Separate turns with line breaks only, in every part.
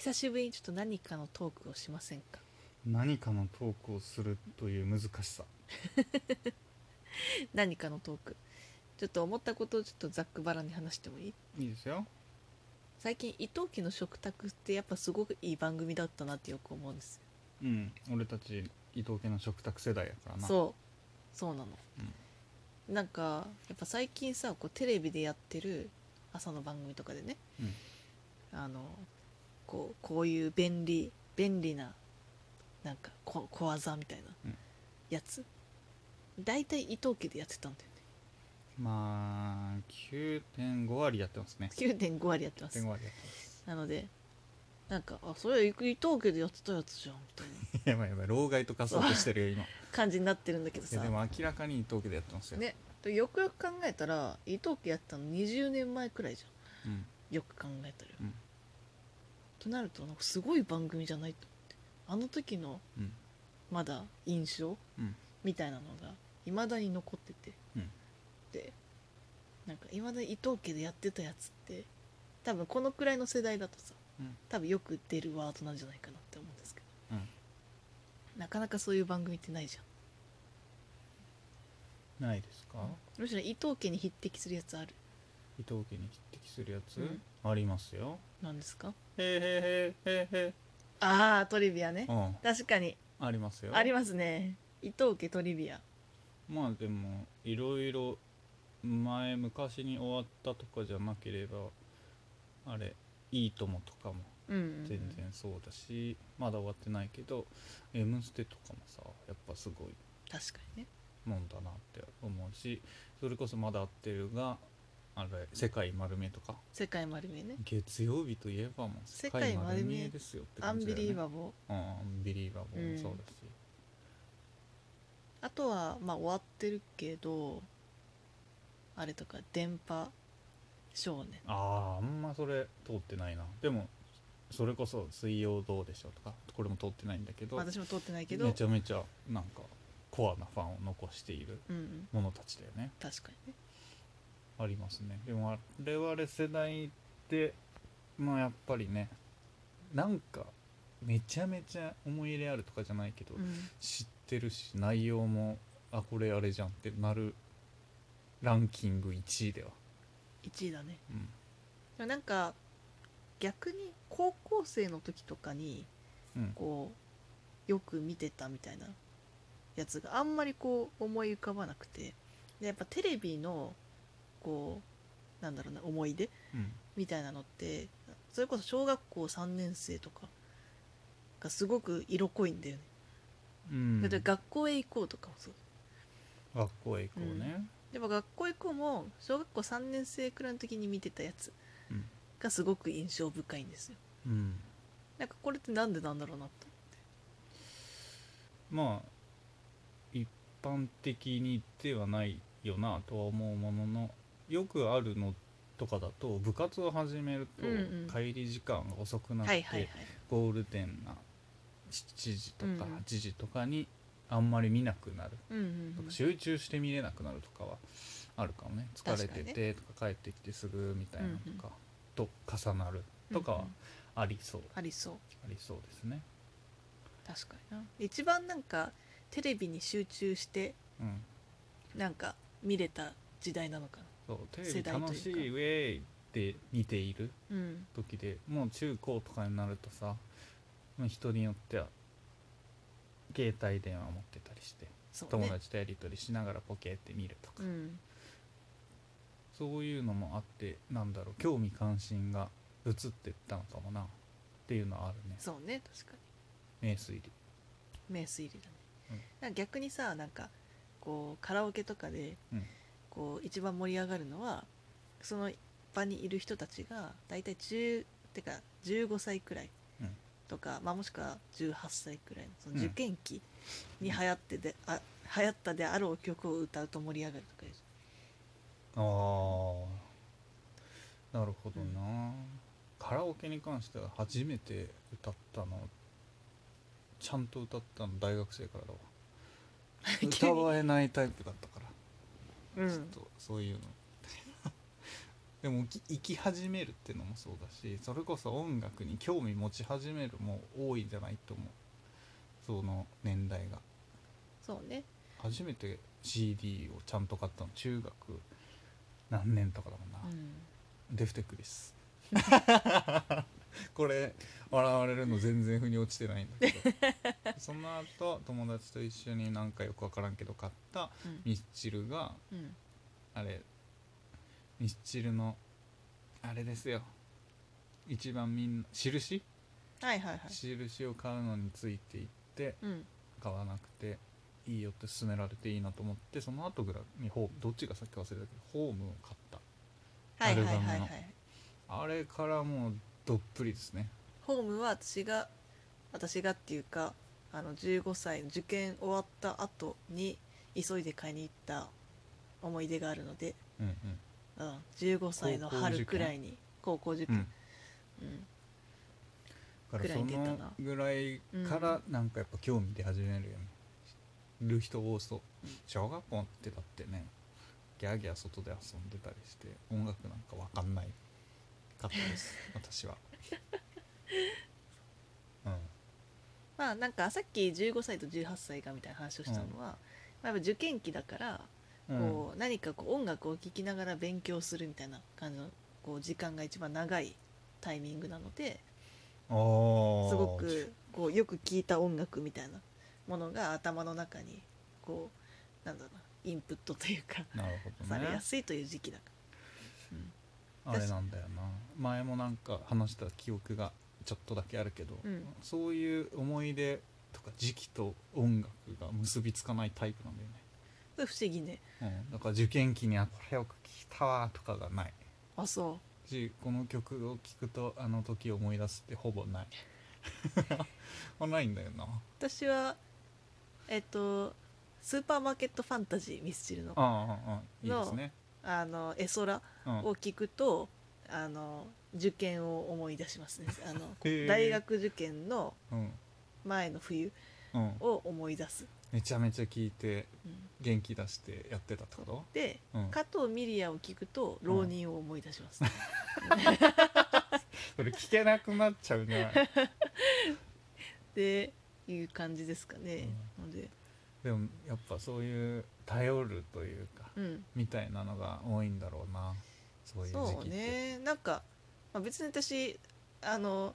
久しぶりにちょっと何かのトークをしませんか？
何かのトークをするという難しさ。
何かのトーク。ちょっと思ったことをちょっとざっくばらんに話してもいい？
いいですよ。
最近伊藤家の食卓ってやっぱすごくいい番組だったなってよく思うんです。よ
うん。俺たち伊藤家の食卓世代やからな。
そう。そうなの、なんかやっぱ最近さこうテレビでやってる朝の番組とかでね。
うん。
あのこうこういう便利便利ななんかこ小技みたいな
うん。
やつ、大体伊藤家でやってたんだよね。
まあ9.5割やってますね。
9.5割やってます。
9.5割やってます。
なのでなんかあそれ伊藤家でやってたやつじゃんみたいな。
やばいやばい老害と化そうとしてるよ今。い
感じになってるんだけどさ。
やでも明らかに伊藤家でやってますよ、
ね。でよくよく考えたら伊藤家やってたの20年前くらいじゃ
うん
ん。よく考えたら、
うん
となるとなんかすごい番組じゃないと思って。あの時の
うん。
まだ印象
うん。
みたいなのがいまだに残ってて、
うん。
でなんかいまだに伊藤家でやってたやつって多分このくらいの世代だとさ
うん。
多分よく出るワードなんじゃないかなって思うんですけど。
うん。
なかなかそういう番組ってないじゃ
ないですか、
んむしろ伊藤家に匹敵するやつある。
伊藤家に匹敵するやつ、
うん。
ありますよ。
なんですか？
へーへーへーへーへ
ああトリビアね。
ーうん。
確かに。
ありますよ。
ありますね。伊藤家トリビア。
まあでもいろいろ前昔に終わったとかじゃなければあれ「いいとも」とかも
うんうんうん。
全然そうだし、まだ終わってないけど「M ステ」とかもさやっぱすごい
確かにね。
もんだなって思うしそれこそまだ合ってるがあれ「世界丸見え」とか？
世界丸見えね。
月曜日といえばもう世界丸見えですよって
アンビ
感じだよね。
リーバボー
うんアンビリーバボー。もそうだし、
あとはまあ終わってるけどあれとか電波少年。
あああんまそれ通ってないな。でもそれこそ「水曜どうでしょう」とかこれも通ってないんだけど
私も通ってないけど
めちゃめちゃなんかコアなファンを残している
うんうん。
ものたちだよね。
確かにね
ありますね。でも我々世代でまあやっぱりねなんかめちゃめちゃ思い入れあるとかじゃないけど、
うん。
知ってるし内容もあこれあれじゃんってなるランキング1位では、
1位だね。
うん、
でもなんか逆に高校生の時とかに
うん。
こうよく見てたみたいなやつがあんまりこう思い浮かばなくて。でやっぱテレビのこうなんだろうな思い出？
うん。
みたいなのってそれこそ小学校3年生とかがすごく色濃いんだよね、
うん。
だって学校へ行こうとかもそう。
学校へ行こうね、
でも学校へ行こうも小学校3年生くらいの時に見てたやつ
うん。
がすごく印象深いんですよ。
うん。
なんかこれってなんでなんだろうなと
まあ一般的にではないよなとは思うもののよくあるのとかだと部活を始めると帰り時間が遅くなって、ゴールデンな7時とか
うんうん。
8時とかにあんまり見なくなる。とか集中して見れなくなるとかはあるかもね。疲れててとか帰ってきてすぐみたいなのとかと重なるとかはありそう。
ありそう。
ありそうですね。
確かにな。一番なんかテレビに集中して
うん。
なんか見れた時代なのかな
そうテレ
世
ビ楽しいウェーイって見ている
うん。
時でもう中高とかになるとさまあ人によっては携帯電話持ってたりして
ね。
友達とやり取りしながらポケって見るとか、
うん。
そういうのもあってなんだろう興味関心が移ってったのかもなっていうのはあるね。
そうね確か
名推理。
に名推理だね、
うん。
逆にさなんかこうカラオケとかで
うん
こう一番盛り上がるのはその場にいる人たちが大体10てか15歳くらい
うん。
とか、まあ、もしくは18歳くらいのその
うん
受験期に流行ってで、あ流行ったであろう曲を歌うと盛り上がるとかいう。
ああなるほどな、カラオケに関しては初めて歌ったのちゃんと歌ったの大学生からだわ。歌わえないタイプだったから、
うん。
ちょっとそういうの。でもき生き始めるっていうのもそうだしそれこそ音楽に興味持ち始めるも多いんじゃないと思う。その年代が。
そうね。
初めて CD をちゃんと買ったの中学。何年とかだもんな、
うん。
デフテクです これ笑われるの全然腑に落ちてないんだけどその後友達と一緒になんかよく分からんけど買った
うん。
ミスチルが
うん。
あれミスチルのあれですよ。一番みんな印？
はいはいはい。
印を買うのについていって
うん。
買わなくていいよって勧められていいなと思ってその後ぐらいにホームどっちがさっき忘れたけどホームを買った。
はいはいはい
アルバムの。
はい
あれからもうどっぷりですね。
ホームは私が私がっていうかあの15歳受験終わった後に急いで買いに行った思い出があるので、
うん
うん、15歳の春くらいに高校受
うんうん。
験、うん。
だからそのぐらいからなんかやっぱ興味出始めるよね、いる人多そう。小学校ってだってねギャーギャー外で遊んでたりして音楽なんかわかんないかったです。私は。うん
まあなんかさっき15歳と18歳がみたいな話をしたのは、まあ、やっぱ受験期だからこう、何かこう音楽を聴きながら勉強するみたいな感じのこう時間が一番長いタイミングなので
うん、
すごくこうよく聴いた音楽みたいなものが頭の中にこうなんだろうなインプットというか
なるほどね。
されやすいという時期だから、
あれなんだよな。前もなんか話した記憶がちょっとだけあるけど、
うん。
そういう思い出とか時期と音楽が結びつかないタイプなんだよね。
不思議ね。
うん、だから受験期にあこれよく聞いたわとかがない。
あそ
しこの曲を聴くとあの時を思い出すってほぼない。あないんだよな。
う私はえっとスーパーマーケットファンタジーミスチルの
ああいいですね。
あの絵空
うん。
を聞くとあの受験を思い出しますね。あの 大学受験の
うん。
前の冬
うん。
を思い出す、
めちゃめちゃ聴いて
うん。
元気出してやってたってこと？
で、
うん。
加藤ミリアを聞くと浪人を思い出します、
それ聞けなくなっちゃうんじゃない。
っていう感じですかね、ので。
でもやっぱそういう頼るというか
うん。
みたいなのが多いんだろうなそういう時
そう
期って。
ね。なんか、まあ、別に私あの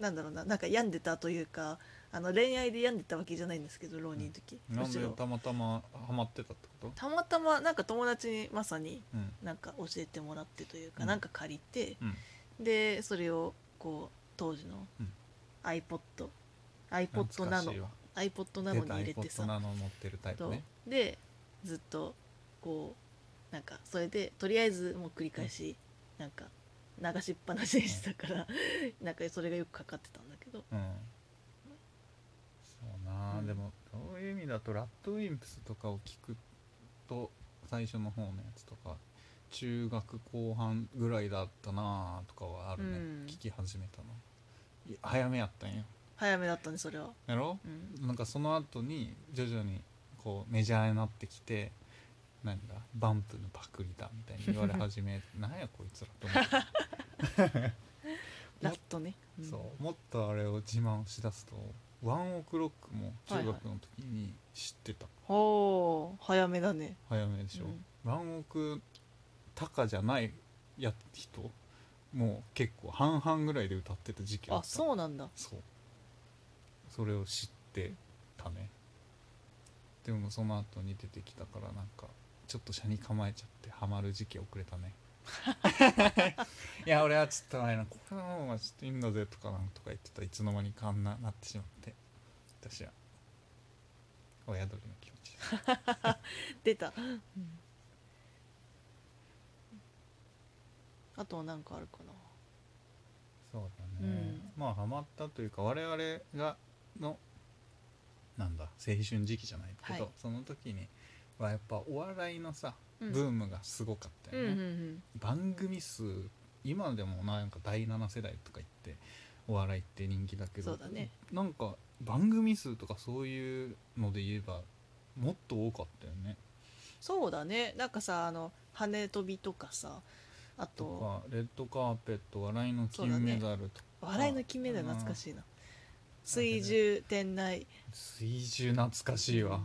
なんだろうななんか病んでたというかあの恋愛で病んでたわけじゃないんですけど浪人の時、
なん。で
むしろ。
たまたまハマってたってこと？
たまたまなんか友達にまさに
うん。
なんか教えてもらってというか、
うん。
なんか借りて
うん。
でそれをこう当時の
うん。
iPod、iPod ナノ
懐かしいわ。
iPod ナノに入れてさ。
iPod ナノ持ってるタイプ
と
ね
でずっとこうなんかそれでとりあえずもう繰り返しなんか流しっぱなしにしてたからなんかそれがよくかかってたんだけど。
うん。そうなあ、
うん。
でもそういう意味だとラッドウィンプスとかを聞くと最初の方のやつとか中学後半ぐらいだったなあとかはあるね、
うん。
聞き始めたの。い早めやったんよ。
早めだったねそれは、
やろ？
うん、
なんかその後に徐々にこうメジャーになってきてなんだバンプのパクリだみたいに言われ始め なんやこいつらと思って。
ラットね、うん。
そう。もっとあれを自慢しだすとワンオクロックも中学の時に知ってた、
ほう早めだね。
早めでしょ、
うん。
ワンオクタカじゃないや人もう結構半々ぐらいで歌ってた時期あ
あ
った。
そうなんだ。
そう。それを知ってたね。でもその後に出てきたからなんかちょっと車に構えちゃってハマる時期遅れたね。いや俺はちょっとあれなこれの方がちょっといいんだぜとかなんとか言ってたらいつの間にかあんななってしまって私は。親鳥の気持ち。
出た、あとは何かあるかな。
そうだね、まあハマったというか我々がのなんだ青春時期じゃないけど、
はい。
その時にはやっぱお笑いのさ
うん。
ブームがすごかった
うん
よね、
うんうん
番組数今でもなんか第7世代とか言ってお笑いって人気だけど
そうだね。
なんか番組数とかそういうので言えばもっと多かったよね。
そうだね。なんかさあの羽飛びとかさあ
とレッドカーペット笑いの金メダルとか、
笑いの金メダル懐かしいな。水中店内。
水中懐かしいわ、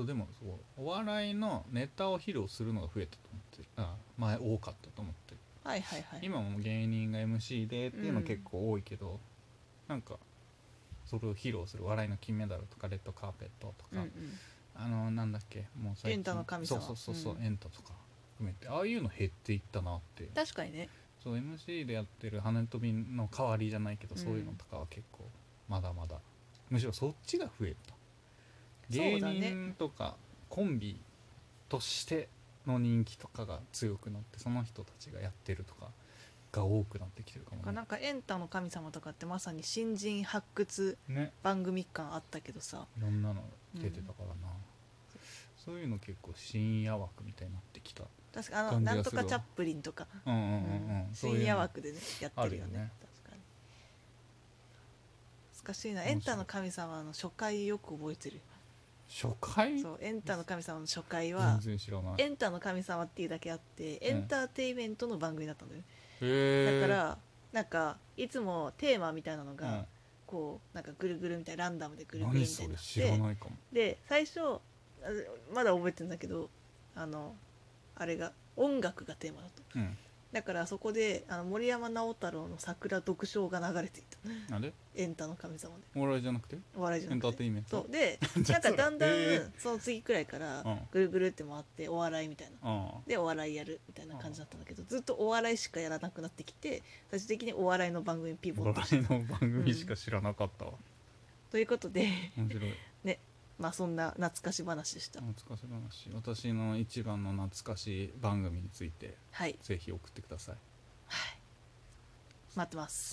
そうでもそうお笑いのネタを披露するのが増えたと思ってる。あ前多かったと思ってる。
はいはいはい。
今も芸人が MC でっていうの
うん
結構多いけど、なんかそれを披露する笑いの金メダルとかレッドカーペットとか、
うんうん。
あのなんだっけもう最近。
エンタの神様。
そうそうそうそう、
うん。
エンタとか含めて。ああいうの減っていったなって。
確かにね。
そう MC でやってる羽飛びの代わりじゃないけど、
うん。
そういうのとかは結構まだまだ。むしろそっちが増えた芸人とかコンビとしての人気とかが強くなってその人たちがやってるとかが多くなってきてるかもね。
なんかエンタの神様とかってまさに新人発掘
ね。
番組感あったけどさ。
いろんなの出てたからな、そういうの結構深夜枠みたいになってきた。
確かあのなんとかチャップリンとか、
うんうんうんうん、
深夜枠でねやってるよね。確かに。難しいな。エンタの神様の初回よく覚えてる
初回？
そうエンタの神様の初回は
全然知らない。
エンタの神様っていうだけあってエンターテインメントの番組だったんだよ。ね、
へえ
だからなんかいつもテーマみたいなのが、
うん。
こうなんかぐるぐるみたいなランダムでぐるぐるみたいにな
知らないかも。
で最初あまだ覚えてるんだけどあのあれが音楽がテーマだと
うん
だからそこであの森山直太朗の「桜読書」が流れていた。
あれ？
エンタの神様で。
お笑いじゃなくて？
お笑いじゃ
エンター
なくて
テインメント？
そう。で なんかだんだん
それへー。
その次くらいから
うん。
ぐるぐるって回ってお笑いみたいな。
あ
でお笑いやるみたいな感じだったんだけどずっとお笑いしかやらなくなってきて最終的にお笑いの番組ピ
あ
ボットして
笑いの番組しか知らなかったわ、
ということで
面白い
まあそんな懐かし話でした。
懐かし話。私の一番の懐かしい番組について
はい。
ぜひ送ってください。
待ってます